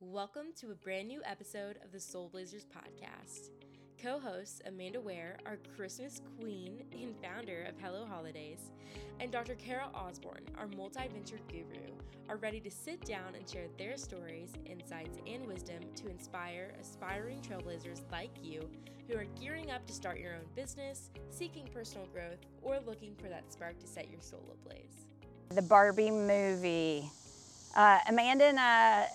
Welcome to a brand new episode of the Soul Blazers podcast. Co hosts Amanda Ware, our Christmas queen and founder of Hello Holidays, and Dr. Cara Osborne, our multi venture guru, are ready to sit down and share their stories, insights, and wisdom to inspire aspiring trailblazers like you who are gearing up to start your own business, seeking personal growth, or looking for that spark to set your soul ablaze. The Barbie movie. Uh, Amanda and I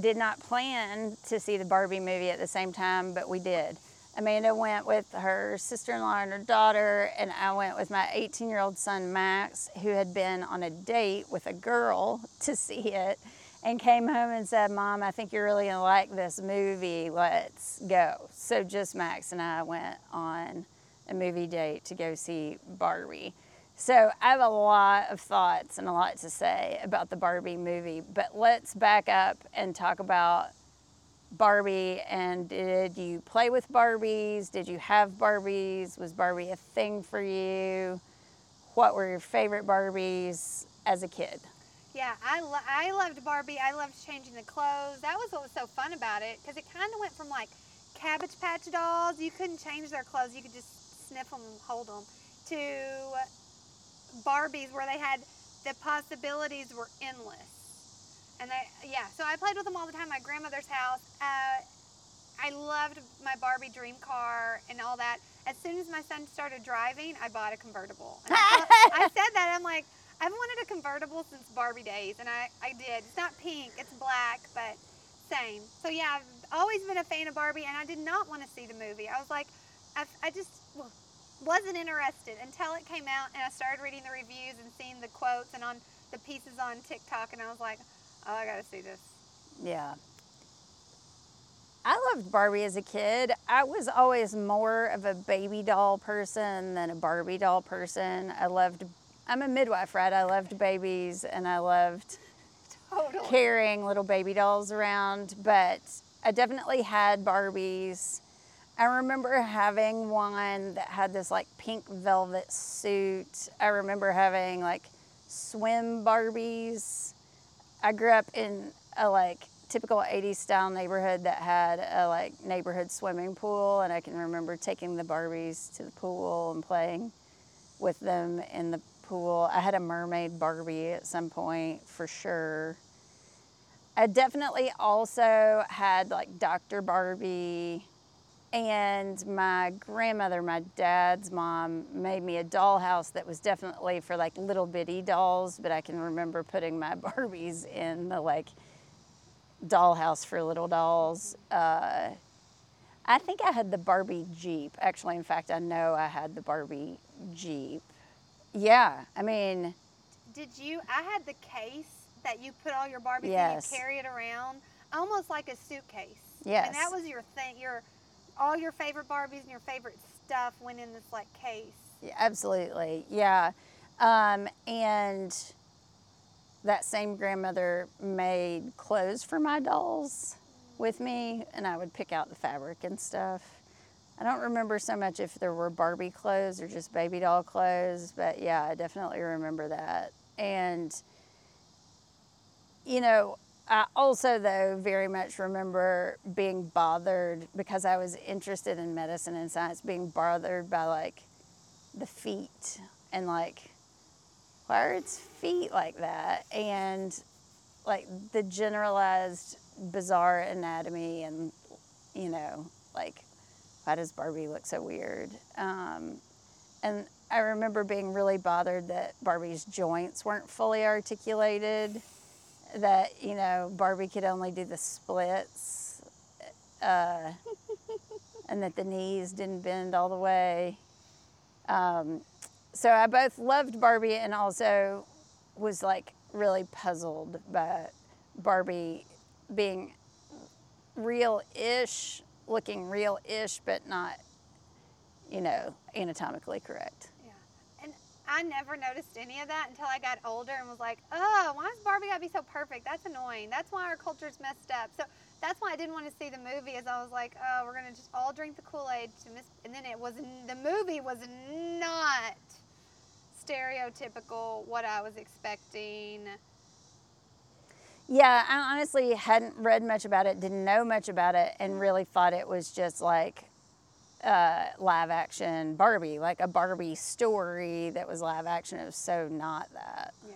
did not plan to see the Barbie movie at the same time, but we did. Amanda went with her sister in law and her daughter, and I went with my 18 year old son Max, who had been on a date with a girl to see it, and came home and said, Mom, I think you're really gonna like this movie. Let's go. So just Max and I went on a movie date to go see Barbie. So I have a lot of thoughts and a lot to say about the Barbie movie, but let's back up and talk about Barbie and did you play with Barbies? Did you have Barbies? Was Barbie a thing for you? What were your favorite Barbies as a kid? Yeah, I, lo- I loved Barbie. I loved changing the clothes. That was what was so fun about it because it kind of went from like Cabbage Patch dolls, you couldn't change their clothes, you could just sniff them and hold them, to Barbies where they had the possibilities were endless. And they, yeah, so I played with them all the time at my grandmother's house. Uh, I loved my Barbie dream car and all that. As soon as my son started driving, I bought a convertible. I, I said that, I'm like, I've wanted a convertible since Barbie days, and I, I did. It's not pink, it's black, but same. So yeah, I've always been a fan of Barbie, and I did not want to see the movie. I was like, I, I just wasn't interested until it came out, and I started reading the reviews and seeing the quotes and on the pieces on TikTok, and I was like, oh, I gotta see this. Yeah. I loved Barbie as a kid. I was always more of a baby doll person than a Barbie doll person. I loved, I'm a midwife, right? I loved babies and I loved Totally. carrying little baby dolls around, but I definitely had Barbies. I remember having one that had this like pink velvet suit. I remember having like swim Barbies. I grew up in a like typical 80s style neighborhood that had a like neighborhood swimming pool and I can remember taking the Barbies to the pool and playing with them in the pool. I had a mermaid Barbie at some point for sure. I definitely also had like Dr. Barbie and my grandmother, my dad's mom, made me a dollhouse that was definitely for like little bitty dolls, but I can remember putting my Barbies in the like dollhouse for little dolls. Uh, I think I had the Barbie Jeep. Actually, in fact, I know I had the Barbie Jeep. Yeah, I mean, Did you? I had the case that you put all your Barbies Yes. in. You carry it around, almost like a suitcase. yes. And that was your thing. Your all your favorite Barbies and your favorite stuff went in this like case. Yeah, absolutely. Yeah. Um, and that same grandmother made clothes for my dolls with me, and I would pick out the fabric and stuff. I don't remember so much if there were Barbie clothes or just baby doll clothes, but yeah, I definitely remember that. And, you know, I also, though, very much remember being bothered because I was interested in medicine and science, being bothered by like the feet and like, why are its feet like that? And like the generalized bizarre anatomy and, you know, like, why does Barbie look so weird? Um, and I remember being really bothered that Barbie's joints weren't fully articulated that you know Barbie could only do the splits, uh, and that the knees didn't bend all the way. Um, so I both loved Barbie and also was like really puzzled by Barbie being real-ish, looking real-ish, but not, you know, anatomically correct. I never noticed any of that until I got older and was like, oh, why does Barbie gotta be so perfect? That's annoying. That's why our culture's messed up. So that's why I didn't want to see the movie, as I was like, oh, we're gonna just all drink the Kool Aid to miss. And then it was the movie was not stereotypical what I was expecting. Yeah, I honestly hadn't read much about it, didn't know much about it, and mm. really thought it was just like uh, live action Barbie, like a Barbie story that was live action. It was so not that. Yeah.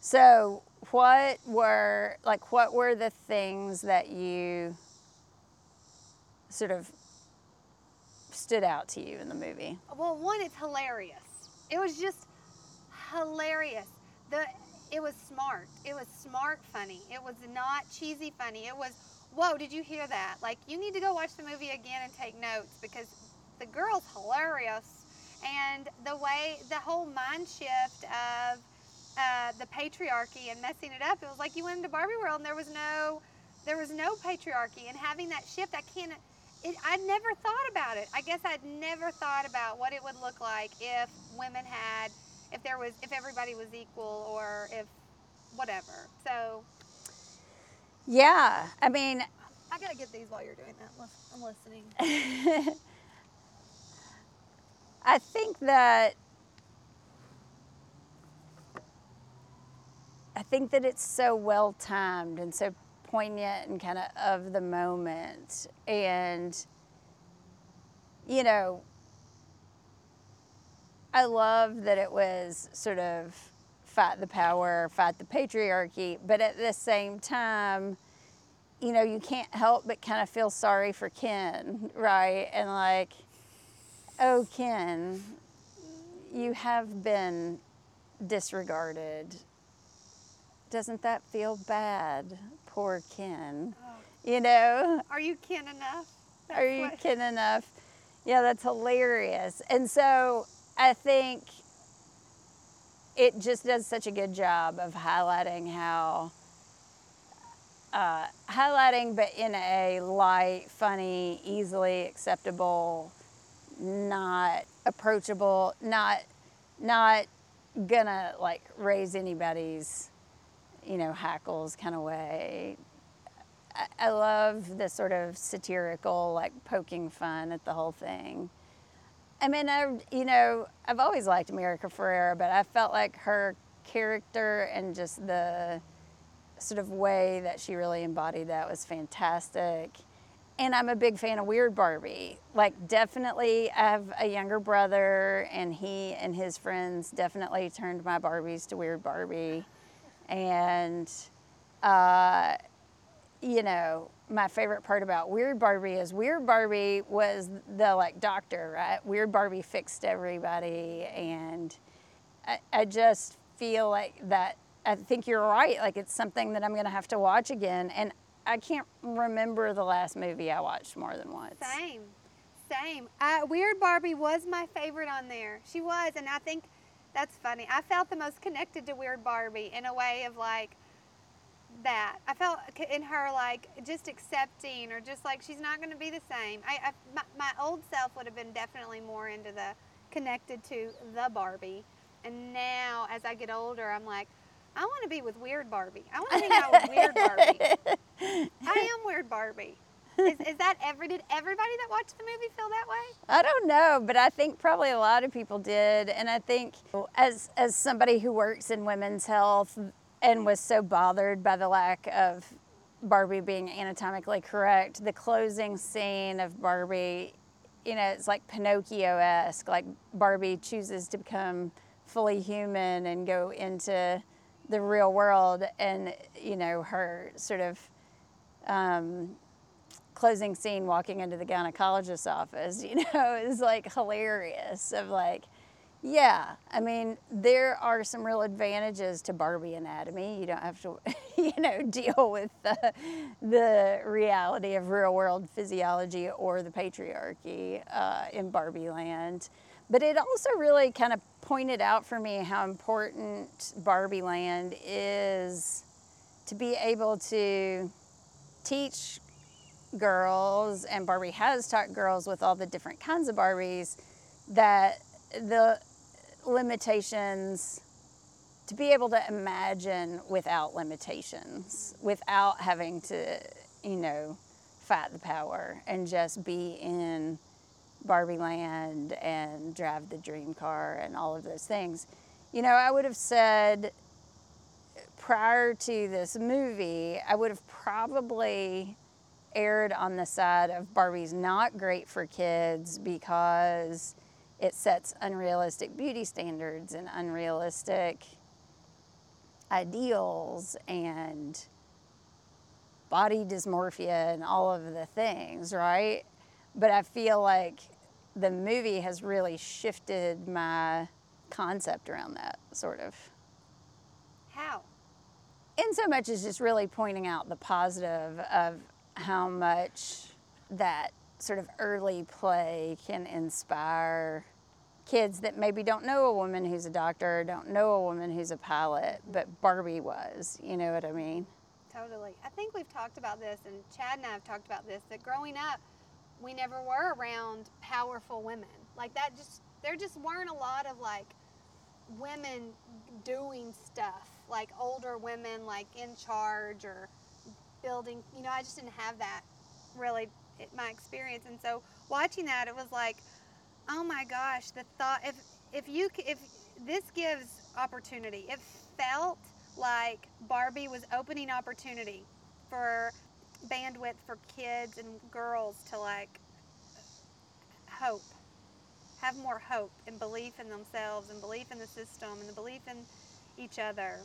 So, what were like what were the things that you sort of stood out to you in the movie? Well, one, it's hilarious. It was just hilarious. The it was smart. It was smart funny. It was not cheesy funny. It was, whoa, did you hear that? Like you need to go watch the movie again and take notes because the girl's hilarious. And the way the whole mind shift of uh, the patriarchy and messing it up, it was like you went into Barbie World and there was no there was no patriarchy and having that shift I can't it, I'd never thought about it. I guess I'd never thought about what it would look like if women had, if there was, if everybody was equal, or if whatever. So Yeah, I mean, I gotta get these while you're doing that. I'm listening. I think that I think that it's so well timed and so poignant and kind of of the moment and you know I love that it was sort of fight the power, fight the patriarchy, but at the same time, you know, you can't help but kind of feel sorry for Ken, right? And like, oh, Ken, you have been disregarded. Doesn't that feel bad? Poor Ken. Oh. You know, Are you Ken enough? are you what- kidding enough? Yeah, that's hilarious. And so I think it just does such a good job of highlighting how, uh, highlighting, but in a light, funny, easily acceptable, not approachable, not, not gonna like raise anybody's, you know, hackles kind of way. I- I love the sort of satirical, like poking fun at the whole thing. I mean, I, you know, I've always liked America Ferrera, but I felt like her character and just the sort of way that she really embodied that was fantastic. And I'm a big fan of Weird Barbie. Like, definitely, I have a younger brother, and he and his friends definitely turned my Barbies to Weird Barbie. And, uh, you know, my favorite part about Weird Barbie is Weird Barbie was the like doctor, right? Weird Barbie fixed everybody, and I, I just feel like that. I think you're right. Like it's something that I'm gonna have to watch again, and I can't remember the last movie I watched more than once. Same, same. Uh, Weird Barbie was my favorite on there. She was, and I think that's funny. I felt the most connected to Weird Barbie in a way of like that. I felt in her like just accepting, or just like she's not going to be the same. I, I my, my old self would have been definitely more into the connected to the Barbie, and now as I get older, I'm like. I want to be with Weird Barbie. I want to hang out with Weird Barbie. I am Weird Barbie. Is, is that every did everybody that watched the movie feel that way? I don't know, but I think probably a lot of people did, and I think as as somebody who works in women's health and was so bothered by the lack of Barbie being anatomically correct, the closing scene of Barbie, you know, it's like Pinocchio-esque. Like Barbie chooses to become fully human and go into the real world, and you know her sort of um, closing scene walking into the gynecologist's office, you know, is like hilarious of like, yeah, I mean, there are some real advantages to Barbie anatomy. You don't have to, you know, deal with the, the reality of real world physiology or the patriarchy uh, in Barbie land. But it also really kind of pointed out for me how important Barbie land is to be able to teach girls, and Barbie has taught girls with all the different kinds of Barbies, that the limitations, to be able to imagine without limitations, without having to, you know, fight the power and just be in Barbie land and drive the dream car and all of those things. You know, I would have said prior to this movie, I would have probably erred on the side of Barbie's not great for kids because it sets unrealistic beauty standards and unrealistic ideals and body dysmorphia and all of the things, right? But I feel like the movie has really shifted my concept around that, sort of. How? In so much as just really pointing out the positive of how much that sort of early play can inspire kids that maybe don't know a woman who's a doctor, don't know a woman who's a pilot, but Barbie was. You know what I mean? Totally. I think we've talked about this, and Chad and I have talked about this, that growing up, we never were around powerful women. Like that just, there just weren't a lot of like women doing stuff, like older women, like in charge or building, you know, I just didn't have that really my experience. And so watching that, it was like, oh my gosh, the thought, if, if you if this gives opportunity, it felt like Barbie was opening opportunity for bandwidth for kids and girls to like hope, have more hope and belief in themselves and belief in the system and the belief in each other.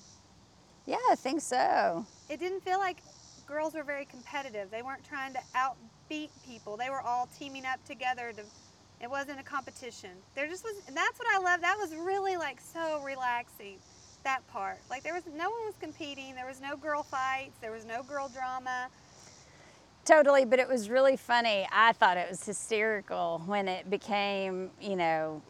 Yeah, I think so. It didn't feel like girls were very competitive. They weren't trying to outbeat people. They were all teaming up together to it wasn't a competition. There just was and that's what I love. That was really like so relaxing. That part. Like there was no one was competing. There was no girl fights. There was no girl drama. Totally, but it was really funny. I thought it was hysterical when it became, you know,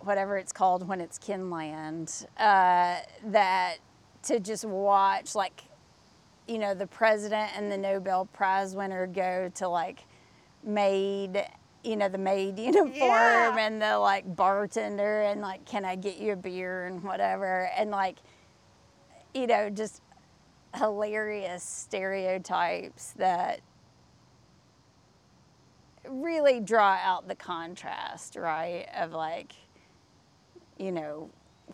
whatever it's called when it's Kenland, uh, that to just watch, like, you know, the president and the Nobel Prize winner go to like maid, you know, the maid uniform Yeah. and the like bartender and like, can I get you a beer and whatever. And like, you know, just hilarious stereotypes that really draw out the contrast, right? Of like, you know,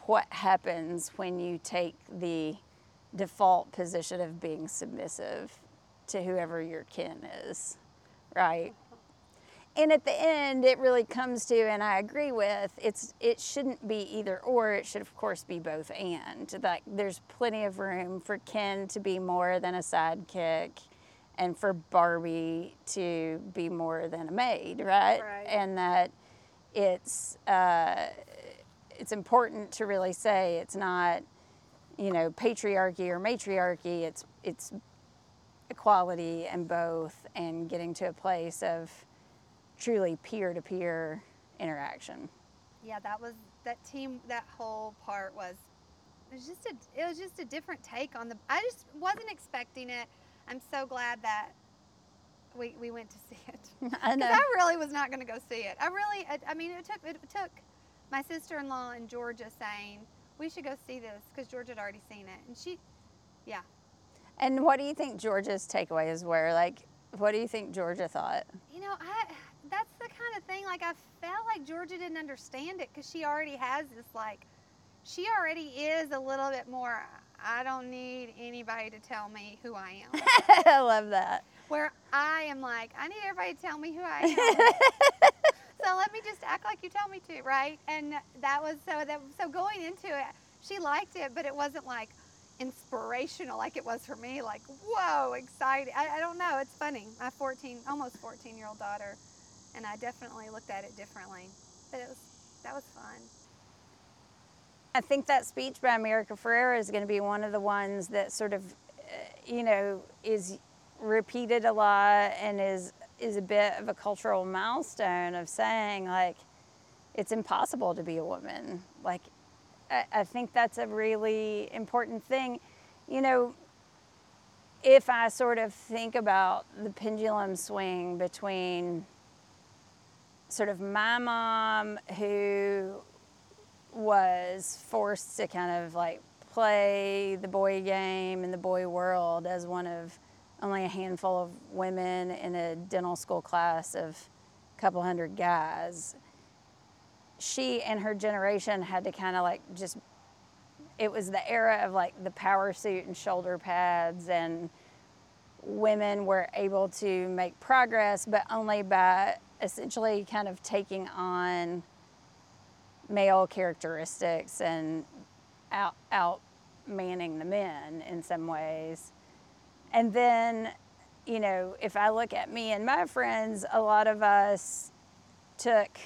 what happens when you take the default position of being submissive to whoever your kin is, right? And at the end, it really comes to, and I agree with, it's it shouldn't be either or. It should, of course, be both and. Like there's plenty of room for Ken to be more than a sidekick, and for Barbie to be more than a maid, right? Right. And that it's uh, it's important to really say it's not, you know, patriarchy or matriarchy. It's it's equality and both, and getting to a place of truly peer-to-peer interaction. Yeah, that was that team. That whole part was it was just a it was just a different take on the. I just wasn't expecting it. I'm so glad that we we went to see it. I know. I really was not going to go see it. I really, I, I mean, it took it took my sister-in-law in Georgia saying we should go see this because George had already seen it, and she, yeah, And what do you think Georgia's takeaways were? Like, what do you think Georgia thought? you know, I that's the kind of thing. Like I felt like Georgia didn't understand it because she already has this like, she already is a little bit more. I don't need anybody to tell me who I am. I love that. Where I am like, I need everybody to tell me who I am. So let me just act like you tell me to, right? And that was so that so going into it, she liked it, but it wasn't like inspirational like it was for me. Like, whoa, exciting! I, I don't know. It's funny. My 14, almost 14 year old daughter, and I definitely looked at it differently. But it was that was fun. I think that speech by America Ferrera is going to be one of the ones that sort of, uh, you know, is repeated a lot and is is a bit of a cultural milestone of saying like it's impossible to be a woman. Like, I, I think that's a really important thing. You know, if I sort of think about the pendulum swing between sort of my mom who was forced to kind of like play the boy game in the boy world as one of only a handful of women in a dental school class of a couple hundred guys. She and her generation had to kind of like just it was the era of like the power suit and shoulder pads and women were able to make progress but only by essentially kind of taking on male characteristics and out out manning the men in some ways and then you know if i look at me and my friends a lot of us took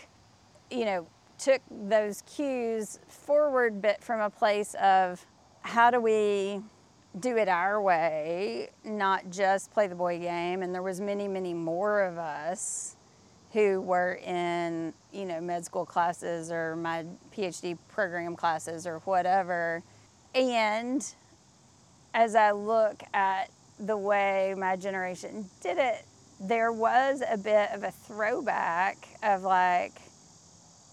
you know took those cues forward but from a place of how do we do it our way not just play the boy game. And there was many many more of us who were in you know med school classes or my phd program classes or whatever. And as i look at the way my generation did it there was a bit of a throwback of like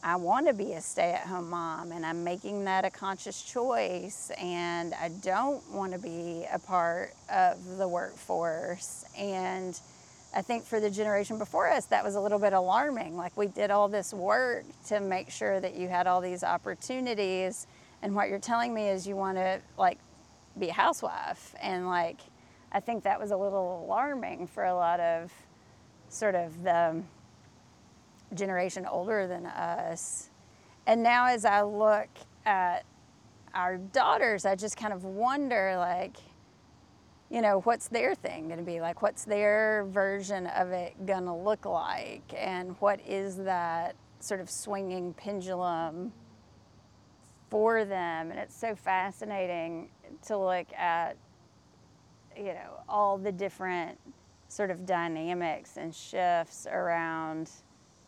I want to be a stay at home mom and I'm making that a conscious choice and I don't want to be a part of the workforce. And I think for the generation before us, that was a little bit alarming. Like we did all this work to make sure that you had all these opportunities. And what you're telling me is you want to like be a housewife. And like, I think that was a little alarming for a lot of sort of the generation older than us. And now as I look at our daughters, I just kind of wonder like, you know, what's their thing going to be like? What's their version of it going to look like? And what is that sort of swinging pendulum for them? And it's so fascinating to look at, you know, all the different sort of dynamics and shifts around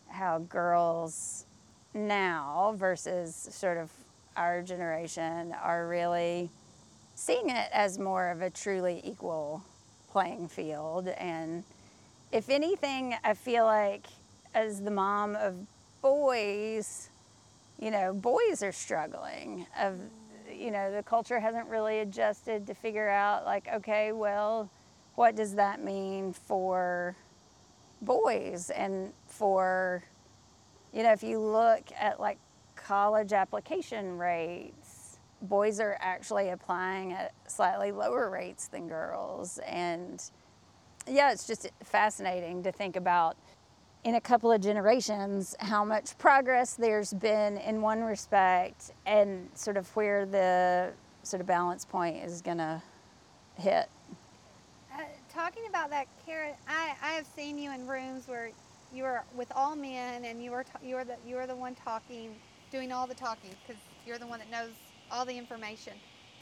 how girls now versus sort of our generation are really seeing it as more of a truly equal playing field. And if anything, I feel like as the mom of boys, you know, boys are struggling. Of you know, the culture hasn't really adjusted to figure out like, okay, well, what does that mean for boys and for, you know, if you look at like college application rates, boys are actually applying at slightly lower rates than girls. And yeah, it's just fascinating to think about in a couple of generations how much progress there's been in one respect and sort of where the sort of balance point is going to hit. Uh, talking about that, Cara, I, I have seen you in rooms where you were with all men and you were you were the you were the one talking, doing all the talking because you're the one that knows all the information.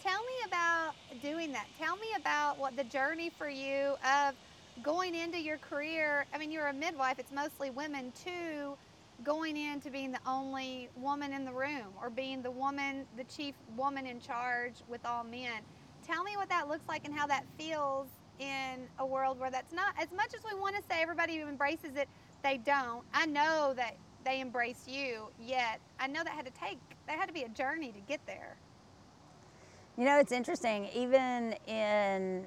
Tell me about doing that. Tell me about what the journey for you of going into your career. I mean, you're a midwife. It's mostly women too. Going into being the only woman in the room or being the woman, the chief woman in charge with all men. Tell me what that looks like and how that feels in a world where that's not as much as we want to say everybody embraces it they don't i know that they embrace you yet i know that had to take that had to be a journey to get there You know, it's interesting, even in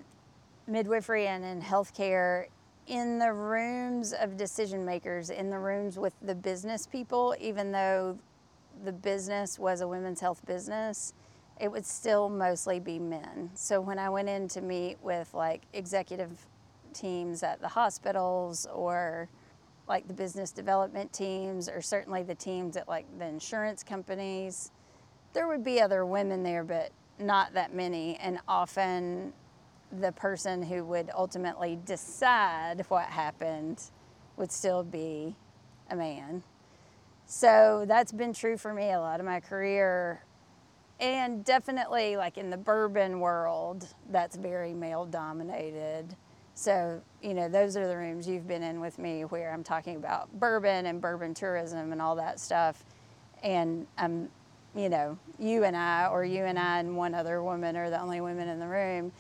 midwifery and in healthcare, in the rooms of decision makers, in the rooms with the business people, even though the business was a women's health business, it would still mostly be men. So when I went in to meet with like executive teams at the hospitals or like the business development teams or certainly the teams at like the insurance companies, there would be other women there, but not that many. And often the person who would ultimately decide what happened would still be a man. So that's been true for me a lot of my career. And definitely, like in the bourbon world, that's very male dominated. So, you know, those are the rooms you've been in with me where I'm talking about bourbon and bourbon tourism and all that stuff. And I'm, you know, you and I, or you and I and one other woman are the only women in the room.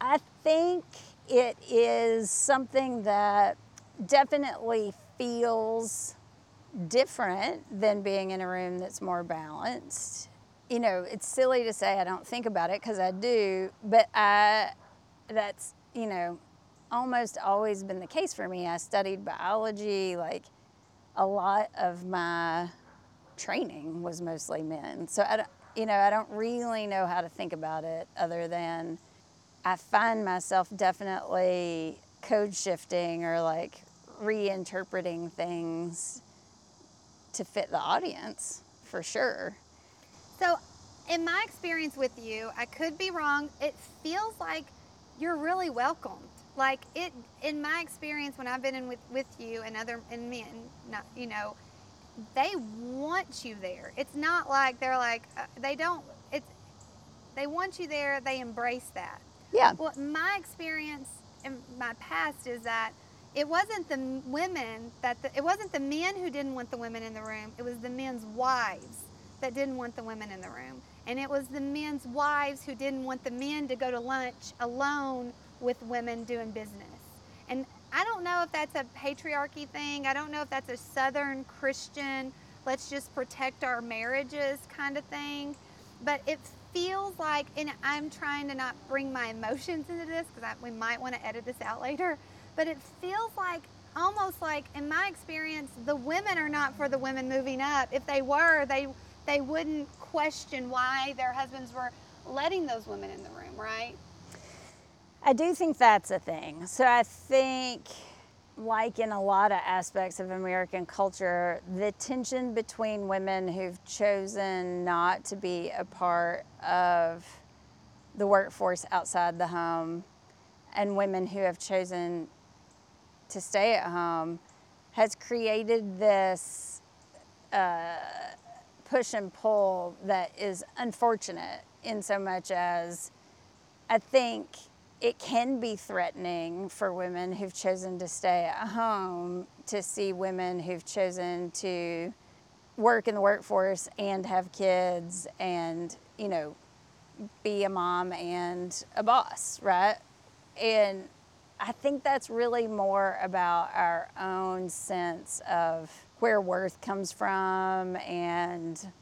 I think it is something that definitely feels different than being in a room that's more balanced. You know, it's silly to say I don't think about it because I do, but I that's, you know, almost always been the case for me. I studied biology, like a lot of my training was mostly men. So I don't, You know, I don't really know how to think about it other than I find myself definitely code shifting or like reinterpreting things to fit the audience for sure. So, in my experience with you, I could be wrong. It feels like you're really welcomed. Like it, in my experience, when I've been in with, with you and other and men, not you know, they want you there. It's not like they're like uh, they don't. It's they want you there. They embrace that. Yeah. Well, my experience in my past is that it wasn't the women that the, it wasn't the men who didn't want the women in the room. It was the men's wives that didn't want the women in the room. And it was the men's wives who didn't want the men to go to lunch alone with women doing business. And I don't know if that's a patriarchy thing. I don't know if that's a Southern Christian, let's just protect our marriages kind of thing. But it feels like, and I'm trying to not bring my emotions into this because we might want to edit this out later, but it feels like almost like, in my experience, the women are not for the women moving up. If they were, they they wouldn't question why their husbands were letting those women in the room, right? I do think that's a thing. So I think, like in a lot of aspects of American culture, the tension between women who've chosen not to be a part of the workforce outside the home and women who have chosen to stay at home has created this. Uh, push and pull that is unfortunate in so much as I think it can be threatening for women who've chosen to stay at home to see women who've chosen to work in the workforce and have kids and, you know, be a mom and a boss, right? And I think that's really more about our own sense of where worth comes from and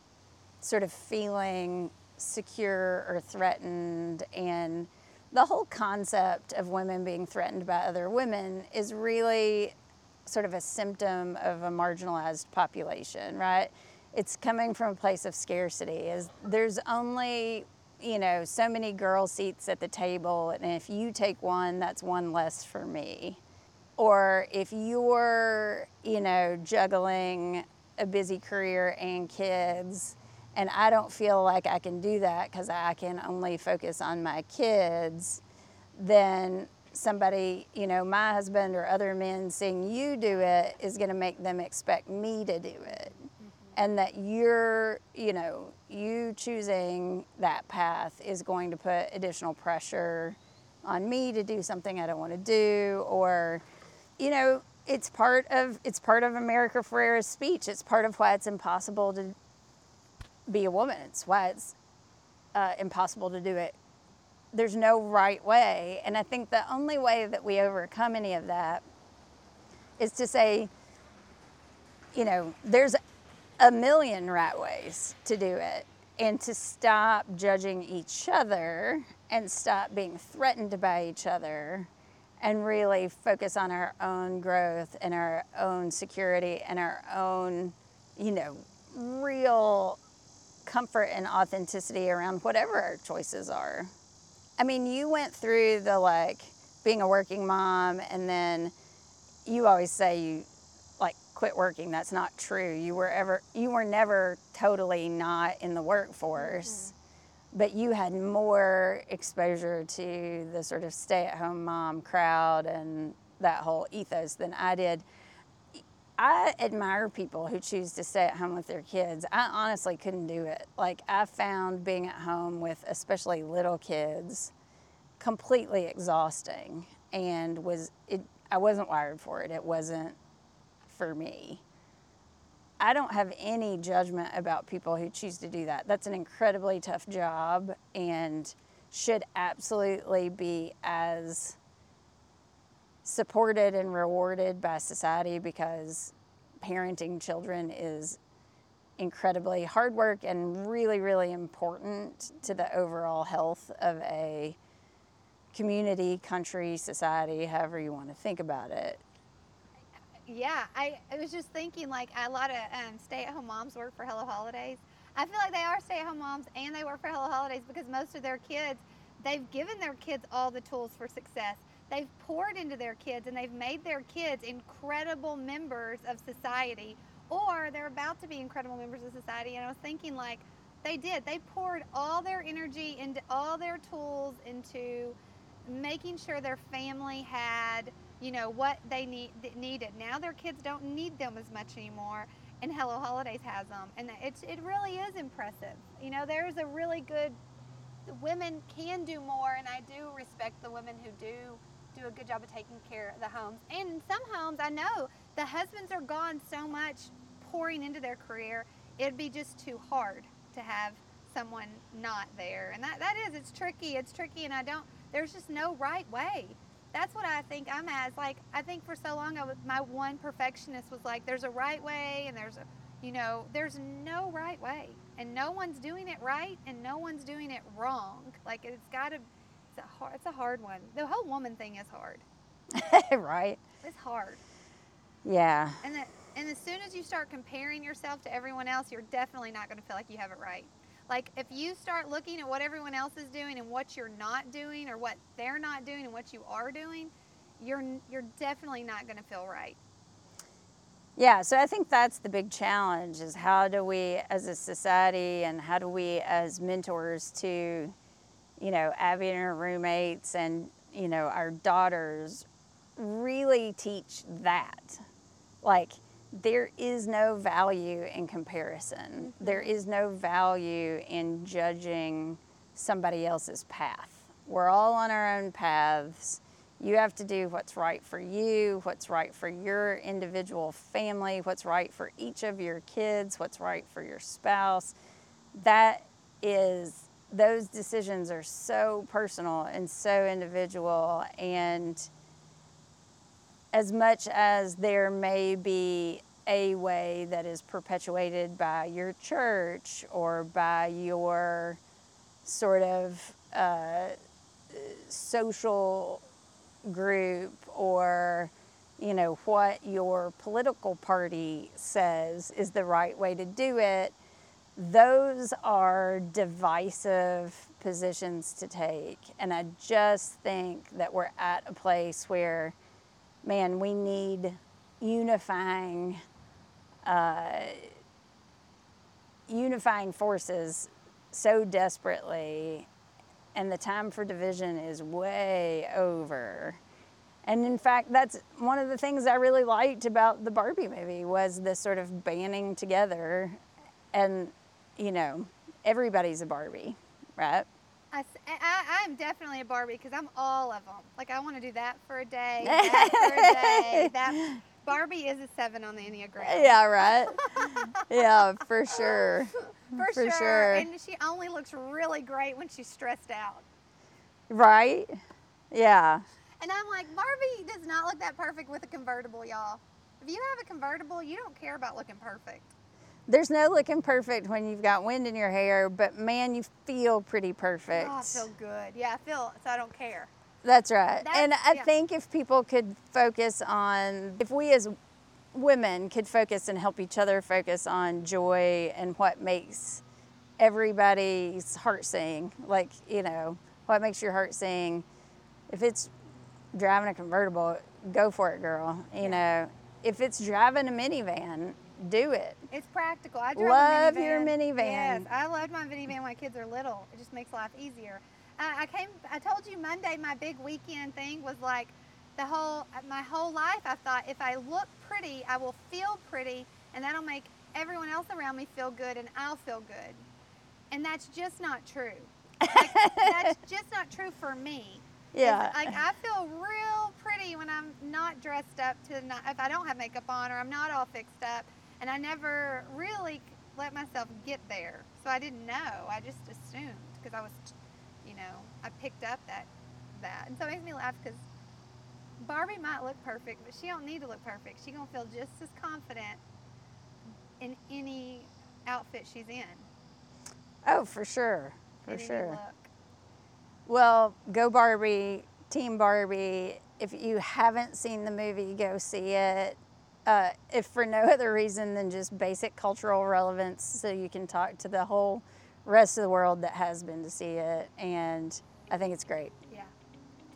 sort of feeling secure or threatened and the whole concept of women being threatened by other women is really sort of a symptom of a marginalized population right? It's coming from a place of scarcity is there's only you know so many girl seats at the table and if you take one that's one less for me. Or if you're, you know, juggling a busy career and kids, and I don't feel like I can do that because I can only focus on my kids, then somebody, you know, my husband or other men seeing you do it is going to make them expect me to do it. Mm-hmm. And that you're, you know, you choosing that path is going to put additional pressure on me to do something I don't want to do or you know, it's part of it's part of America Ferrera's speech. It's part of why it's impossible to be a woman. It's why it's uh, impossible to do it. There's no right way, and I think the only way that we overcome any of that is to say, you know, there's a million right ways to do it, and to stop judging each other and stop being threatened by each other and really focus on our own growth and our own security and our own, you know, real comfort and authenticity around whatever our choices are. I mean, you went through the like being a working mom and then you always say you like quit working. That's not true. You were ever you were never totally not in the workforce. Mm-hmm but you had more exposure to the sort of stay at home mom crowd and that whole ethos than I did. I admire people who choose to stay at home with their kids. I honestly couldn't do it. Like, I found being at home with especially little kids completely exhausting and was it I wasn't wired for it. It wasn't for me. I don't have any judgment about people who choose to do that. That's an incredibly tough job and should absolutely be as supported and rewarded by society because parenting children is incredibly hard work and really, really important to the overall health of a community, country, society, however you want to think about it yeah, I, I was just thinking like a lot of um, stay-at-home moms work for Hello Holidays. I feel like they are stay-at-home moms and they work for Hello Holidays because most of their kids, they've given their kids all the tools for success. They've poured into their kids and they've made their kids incredible members of society, or they're about to be incredible members of society. And I was thinking, like, they did. They poured all their energy into all their tools into making sure their family had, you know, what they need needed. Now their kids don't need them as much anymore and Hello Holidays has them, and it's it really is impressive. You know, there's a really good. Women can do more, and I do respect the women who do do a good job of taking care of the homes. And in some homes, I know the husbands are gone so much pouring into their career, it'd be just too hard to have someone not there. And that, that is, it's tricky. It's tricky, and I don't, there's just no right way that's what I think I'm as. Like, I think for so long, I was, my one perfectionist was like, there's a right way and there's a, you know, there's no right way. And no one's doing it right and no one's doing it wrong. Like, it's got to, it's a hard, it's a hard one. The whole woman thing is hard. right. It's hard. Yeah. And, the, and as soon as you start comparing yourself to everyone else, you're definitely not going to feel like you have it right. Like if you start looking at what everyone else is doing and what you're not doing or what they're not doing and what you are doing, you're you're definitely not going to feel right. Yeah, so I think that's the big challenge is how do we as a society and how do we as mentors to you know, Abby and her roommates and you know, our daughters really teach that. Like there is no value in comparison. Mm-hmm. There is no value in judging somebody else's path. We're all on our own paths. You have to do what's right for you, what's right for your individual family, what's right for each of your kids, what's right for your spouse. That is, those decisions are so personal and so individual. And as much as there may be a way that is perpetuated by your church or by your sort of uh, social group or you know what your political party says is the right way to do it those are divisive positions to take and i just think that we're at a place where man we need unifying uh, unifying forces so desperately, and the time for division is way over. And in fact, that's one of the things I really liked about the Barbie movie was this sort of banding together, and you know, everybody's a Barbie, right? I, I, I'm definitely a Barbie because I'm all of them. Like I want to do that for a day, that for a day, that Barbie is a seven on the Enneagram. Yeah, right. yeah, for sure. For, for sure. sure. And she only looks really great when she's stressed out. Right? Yeah. And I'm like, Barbie does not look that perfect with a convertible, y'all. If you have a convertible, you don't care about looking perfect. There's no looking perfect when you've got wind in your hair, but man, you feel pretty perfect. Oh, I feel good. Yeah, I feel so I don't care. That's right. That's, and I yeah. think if people could focus on, if we as women could focus and help each other focus on joy and what makes everybody's heart sing, like, you know, what makes your heart sing. If it's driving a convertible, go for it, girl. You yeah. know, if it's driving a minivan, do it. It's practical. I drove love a minivan. your minivan. Yes, I loved my minivan when my kids are little. It just makes life easier. I came. I told you Monday my big weekend thing was like the whole my whole life. I thought if I look pretty, I will feel pretty, and that'll make everyone else around me feel good, and I'll feel good. And that's just not true. Like, that's just not true for me. Yeah. Like I feel real pretty when I'm not dressed up to the not if I don't have makeup on or I'm not all fixed up, and I never really let myself get there. So I didn't know. I just assumed because I was you know, I picked up that that, and so it makes me laugh because Barbie might look perfect, but she don't need to look perfect. She gonna feel just as confident in any outfit she's in. Oh, for sure, for sure. Well, go Barbie, Team Barbie. If you haven't seen the movie, go see it. Uh, if for no other reason than just basic cultural relevance, so you can talk to the whole rest of the world that has been to see it. And I think it's great. Yeah.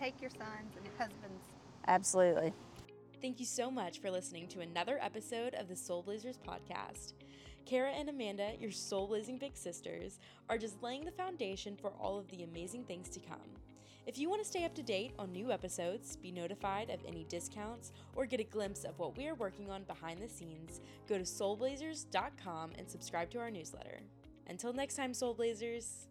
Take your sons and your husbands. Absolutely. Thank you so much for listening to another episode of the Soul Blazers podcast. Cara and Amanda, your soul blazing big sisters, are just laying the foundation for all of the amazing things to come. If you want to stay up to date on new episodes, be notified of any discounts, or get a glimpse of what we are working on behind the scenes, go to soulblazers.com and subscribe to our newsletter. Until next time, Soul Blazers!